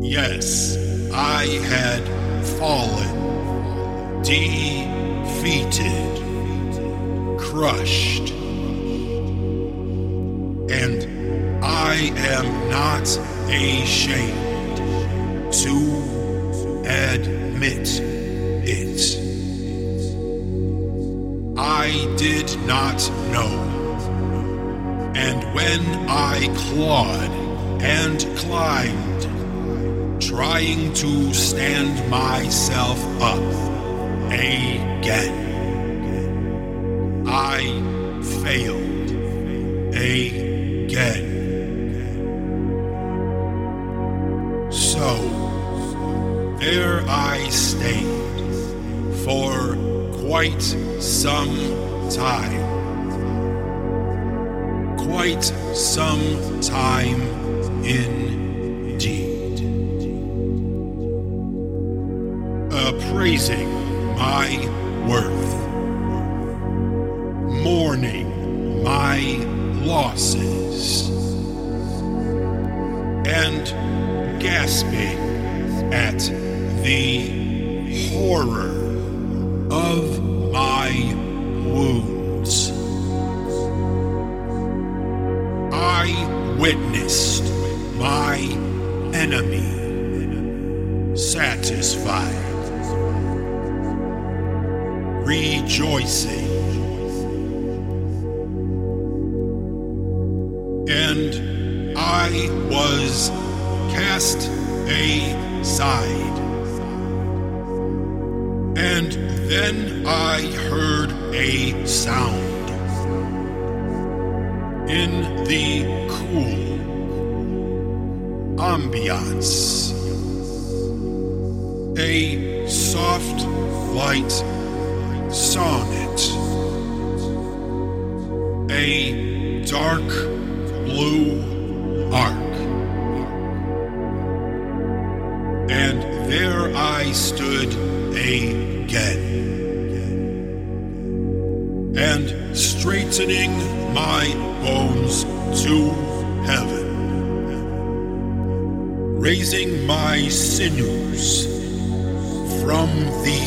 Yes, I had fallen, defeated, crushed. And I am not ashamed to admit it. I did not know. And when I clawed and climbed, trying to stand myself up again, I failed again. So, there I stayed for quite some time. Quite some time indeed. Appraising my worth, mourning my losses, and gasping at the horror of my wounds. I witnessed my enemy satisfied, rejoicing, and I was cast aside. And then I heard a sound in the cool ambiance. A soft, light sonnet. A dark blue arc. And there I stood again. And straightening my bones to heaven, raising my sinews from the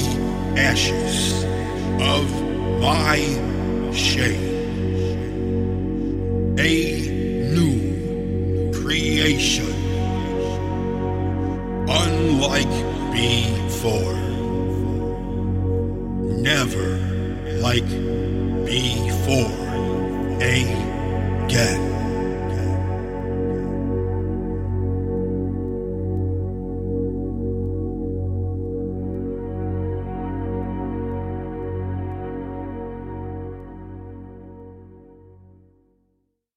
ashes of my shame. A new creation, unlike before. Never like before again.